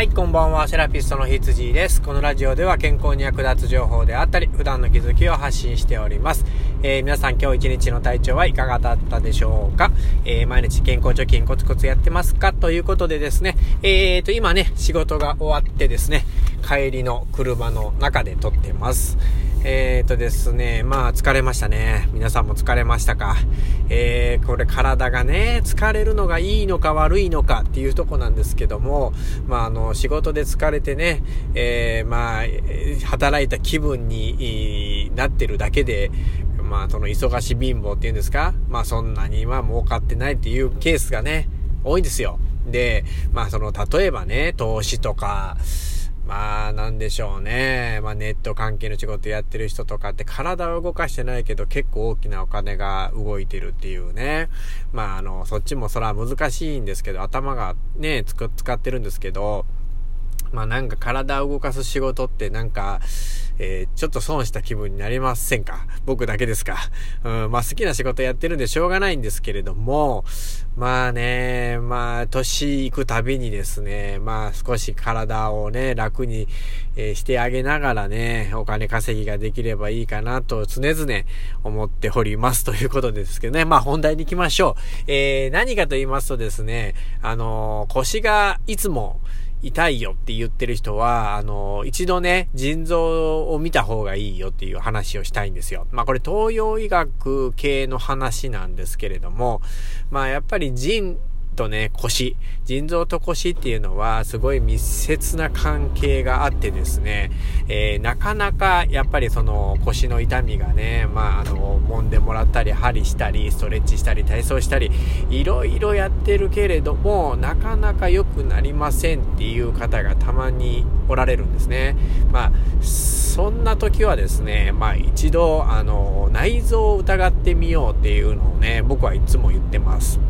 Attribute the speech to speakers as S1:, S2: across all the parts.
S1: はい、こんばんは。セラピストのひつじです。このラジオでは健康に役立つ情報であったり、普段の気づきを発信しております。えー、皆さん今日一日の体調はいかがだったでしょうか？えー、毎日健康貯金コツコツやってますか？ということでですね、えーと、今ね、仕事が終わってですね、帰りの車の中で撮ってます。えーとですね、まあ疲れましたね。皆さんも疲れましたか？えー、これ体がね、疲れるのがいいのか悪いのかっていうとこなんですけども、まああの、仕事で疲れてね、えー、まあ、働いた気分になってるだけで、まあその忙し貧乏っていうんですか、まあそんなには儲かってないっていうケースがね、多いんですよ。で、まあその、例えばね、投資とか、まあ、なんでしょうね。まあ、ネット関係の仕事やってる人とかって体を動かしてないけど結構大きなお金が動いてるっていうね。まあ、あの、そっちもそら難しいんですけど、頭がね、つく使ってるんですけど、まあなんか体を動かす仕事ってなんか、えー、ちょっと損した気分になりませんか？僕だけですか？うん、まあ好きな仕事やってるんでしょうがないんですけれども、まあね、まあ年行くたびにですね、まあ少し体をね、楽に、えー、してあげながらね、お金稼ぎができればいいかなと常々思っておりますということですけどね。まあ本題に行きましょう。えー、何かと言いますとですね、あの腰がいつも、痛いよって言ってる人は、あの、一度ね、腎臓を見た方がいいよっていう話をしたいんですよ。まあこれ東洋医学系の話なんですけれども、まあやっぱり腎とね、腰、腎臓と腰っていうのはすごい密接な関係があってですね、えー、なかなかやっぱりその腰の痛みがね、まああの、揉んでもらったり、針したり、ストレッチしたり、体操したり、いろいろやってるけれども、なかなか良くなりませんっていう方がたまにおられるんですね。まあ、そんな時はですね、まあ一度、あの、内臓を疑ってみようっていうのをね、僕はいつも言ってます。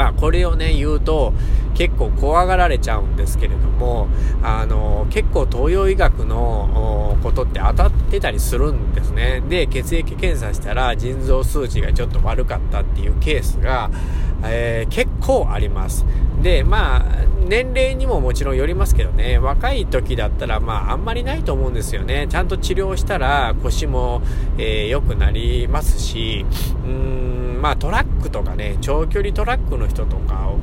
S1: まあこれをね言うと結構怖がられちゃうんですけれどもあの結構東洋医学のことって当たってたりするんですね。で血液検査したら腎臓数値がちょっと悪かったっていうケースが、えー、結構あります。でまあ年齢にももちろんよりますけどね若い時だったらまああんまりないと思うんですよね。ちゃんと治療したら腰も良、えー、くなりますしうーんまあトラックとかね長距離トラックの人とかを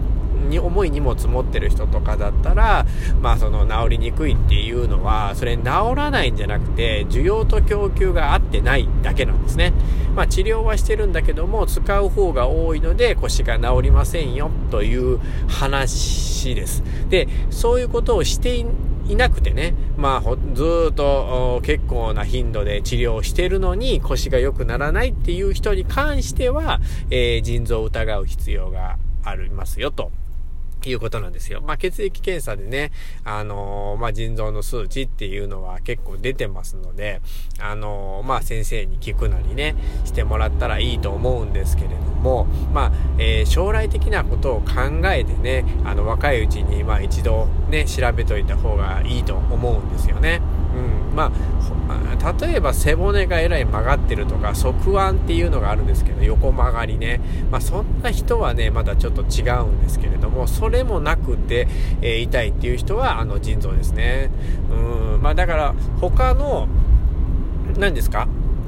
S1: に重い荷物持ってる人とかだったら、まあその治りにくいっていうのは、それ治らないんじゃなくて、需要と供給が合ってないだけなんですね。まあ治療はしてるんだけども、使う方が多いので腰が治りませんよという話です。で、そういうことをしていなくてね、まあ、ずっと結構な頻度で治療してるのに腰が良くならないっていう人に関しては、えー、腎臓を疑う必要がありますよと。いうことなんですよ。まあ、血液検査でね、あのー、まあ、腎臓の数値っていうのは結構出てますので、あのー、まあ、先生に聞くなりね、してもらったらいいと思うんですけれども、まあ、えー、将来的なことを考えてね、あの、若いうちに、まあ、一度ね、調べといた方がいいと思うんですよね。うん、まあ、例えば背骨がえらい曲がってるとか、側腕っていうのがあるんですけど、横曲がりね。まあ、そんな人はね、まだちょっと違うんですけれども、それもなくて、えー、痛いっていう人は、あの、腎臓ですね。うん、まあ、だから、他の、何ですか？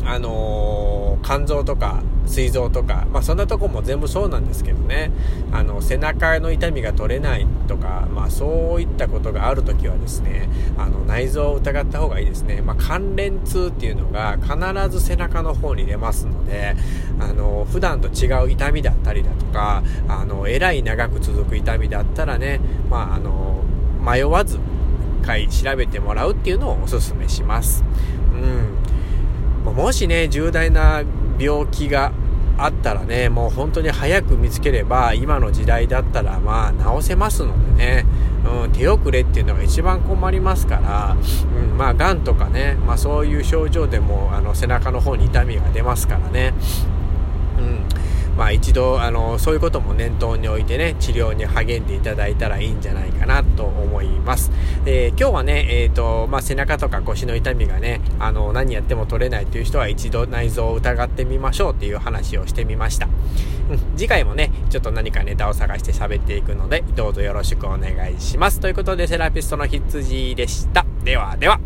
S1: あのー、肝臓とか膵臓とか、まあそんなとこも全部そうなんですけどね、あの、背中の痛みが取れないとか、まあそういったことがあるときはですね、あの、内臓を疑った方がいいですね。まあ関連痛っていうのが必ず背中の方に出ますので、あの、普段と違う痛みだったりだとか、あの、えらい長く続く痛みだったらね、まああの、迷わず、回調べてもらうっていうのをお勧めします。うん。もしね、重大な病気があったらね、もう本当に早く見つければ、今の時代だったらまあ治せますのでね、うん、手遅れっていうのが一番困りますから、うん、まあ癌とかね、まあそういう症状でもあの背中の方に痛みが出ますからね、うん。まあ一度、あの、そういうことも念頭に置いてね、治療に励んでいただいたらいいんじゃないかなと思います。で、今日はね、えっ、ー、と、まあ、背中とか腰の痛みがね、あの、何やっても取れないという人は一度内臓を疑ってみましょうっていう話をしてみました。うん、次回もね、ちょっと何かネタを探して喋っていくので、どうぞよろしくお願いします。ということで、セラピストの羊でした。ではでは。